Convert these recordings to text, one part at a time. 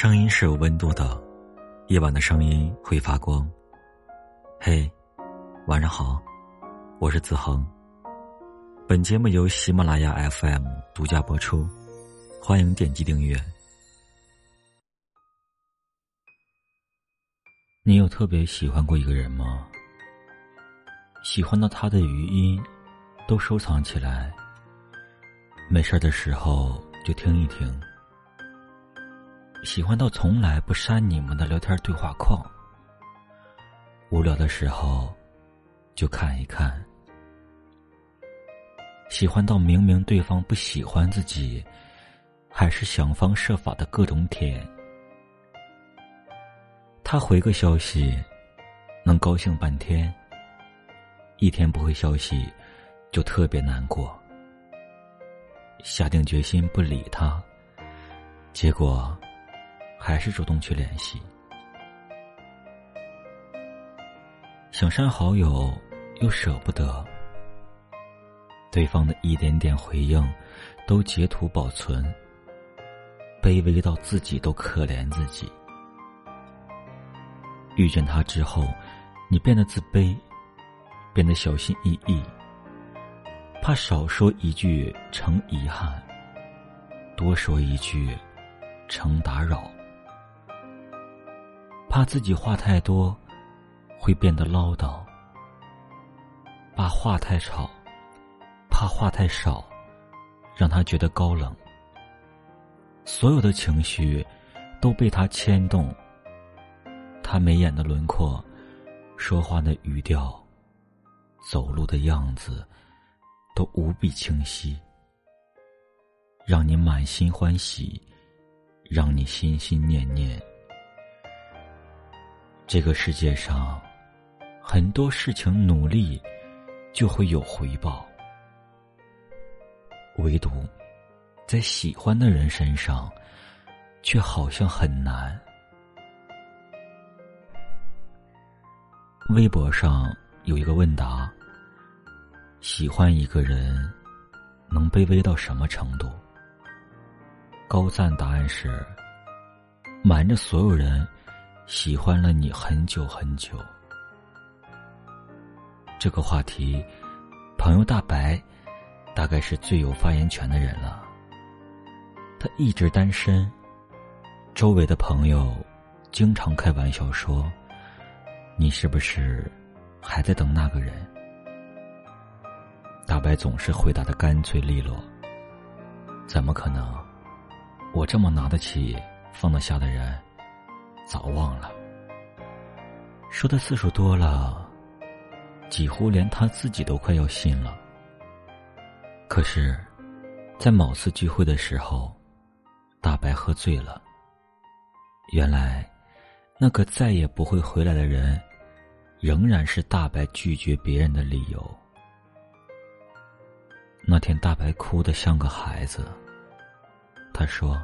声音是有温度的，夜晚的声音会发光。嘿，晚上好，我是子恒。本节目由喜马拉雅 FM 独家播出，欢迎点击订阅。你有特别喜欢过一个人吗？喜欢到他的语音都收藏起来，没事的时候就听一听。喜欢到从来不删你们的聊天对话框，无聊的时候就看一看。喜欢到明明对方不喜欢自己，还是想方设法的各种舔。他回个消息，能高兴半天；一天不回消息，就特别难过。下定决心不理他，结果。还是主动去联系，想删好友又舍不得，对方的一点点回应都截图保存，卑微到自己都可怜自己。遇见他之后，你变得自卑，变得小心翼翼，怕少说一句成遗憾，多说一句成打扰。怕自己话太多，会变得唠叨；怕话太吵，怕话太少，让他觉得高冷。所有的情绪都被他牵动。他眉眼的轮廓，说话的语调，走路的样子，都无比清晰，让你满心欢喜，让你心心念念。这个世界上，很多事情努力就会有回报，唯独在喜欢的人身上，却好像很难。微博上有一个问答：喜欢一个人能卑微到什么程度？高赞答案是：瞒着所有人。喜欢了你很久很久，这个话题，朋友大白大概是最有发言权的人了。他一直单身，周围的朋友经常开玩笑说：“你是不是还在等那个人？”大白总是回答的干脆利落：“怎么可能？我这么拿得起、放得下的人。”早忘了，说的次数多了，几乎连他自己都快要信了。可是，在某次聚会的时候，大白喝醉了。原来，那个再也不会回来的人，仍然是大白拒绝别人的理由。那天，大白哭得像个孩子。他说。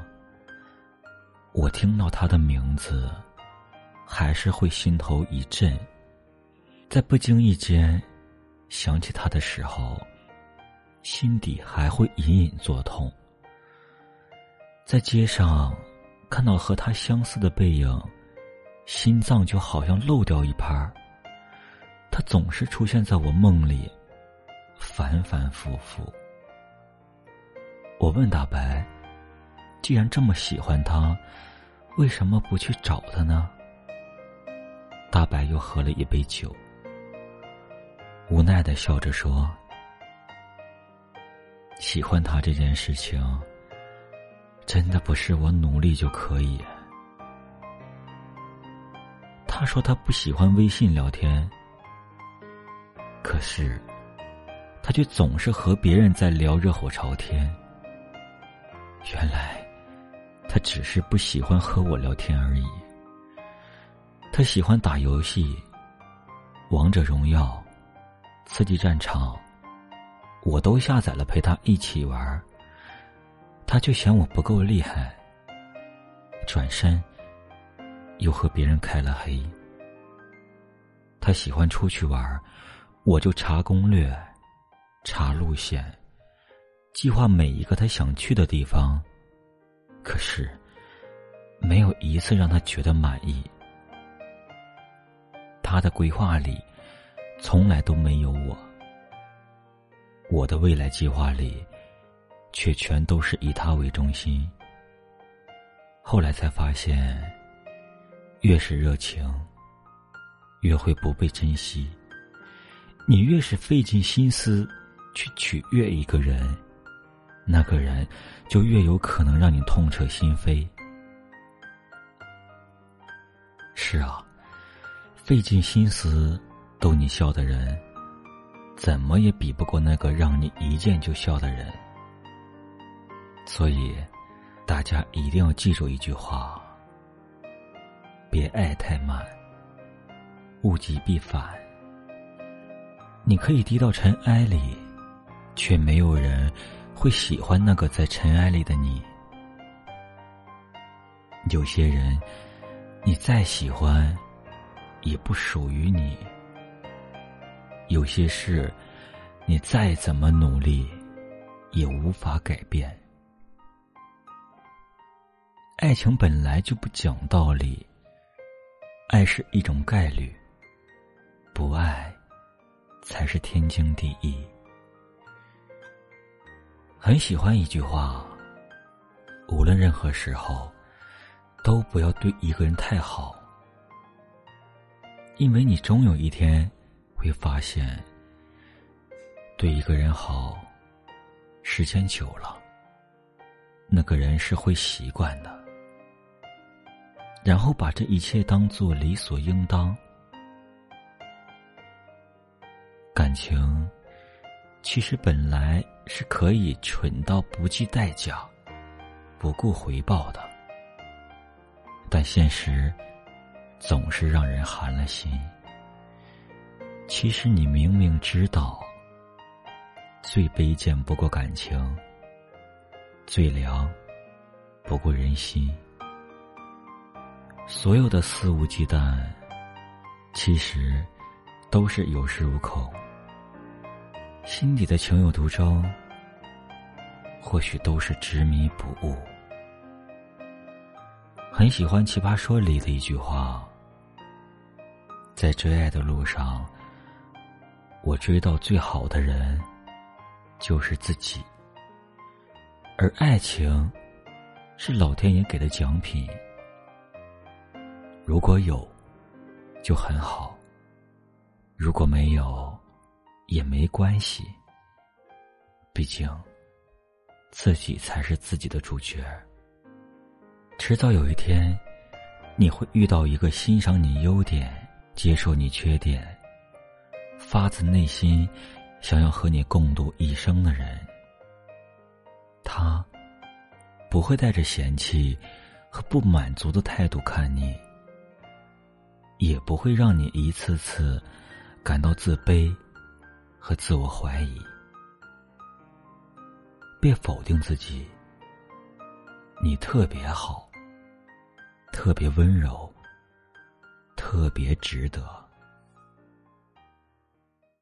我听到他的名字，还是会心头一震。在不经意间想起他的时候，心底还会隐隐作痛。在街上看到和他相似的背影，心脏就好像漏掉一拍儿。他总是出现在我梦里，反反复复。我问大白。既然这么喜欢他，为什么不去找他呢？大白又喝了一杯酒，无奈的笑着说：“喜欢他这件事情，真的不是我努力就可以。”他说他不喜欢微信聊天，可是他却总是和别人在聊热火朝天。原来。他只是不喜欢和我聊天而已。他喜欢打游戏，王者荣耀、刺激战场，我都下载了陪他一起玩。他却嫌我不够厉害，转身又和别人开了黑。他喜欢出去玩，我就查攻略、查路线，计划每一个他想去的地方。可是，没有一次让他觉得满意。他的规划里，从来都没有我。我的未来计划里，却全都是以他为中心。后来才发现，越是热情，越会不被珍惜。你越是费尽心思去取悦一个人，那个人就越有可能让你痛彻心扉。是啊，费尽心思逗你笑的人。怎么也比不过那个让你一见就笑的人，所以大家一定要记住一句话：别爱太满，物极必反。你可以低到尘埃里，却没有人会喜欢那个在尘埃里的你。有些人，你再喜欢，也不属于你。有些事，你再怎么努力，也无法改变。爱情本来就不讲道理，爱是一种概率，不爱才是天经地义。很喜欢一句话：无论任何时候，都不要对一个人太好，因为你终有一天。会发现，对一个人好，时间久了，那个人是会习惯的，然后把这一切当做理所应当。感情其实本来是可以蠢到不计代价、不顾回报的，但现实总是让人寒了心。其实你明明知道，最卑贱不过感情，最凉不过人心。所有的肆无忌惮，其实都是有恃无恐。心底的情有独钟，或许都是执迷不悟。很喜欢《奇葩说》里的一句话：在追爱的路上。我追到最好的人，就是自己。而爱情，是老天爷给的奖品。如果有，就很好；如果没有，也没关系。毕竟，自己才是自己的主角。迟早有一天，你会遇到一个欣赏你优点、接受你缺点。发自内心想要和你共度一生的人，他不会带着嫌弃和不满足的态度看你，也不会让你一次次感到自卑和自我怀疑。别否定自己，你特别好，特别温柔，特别值得。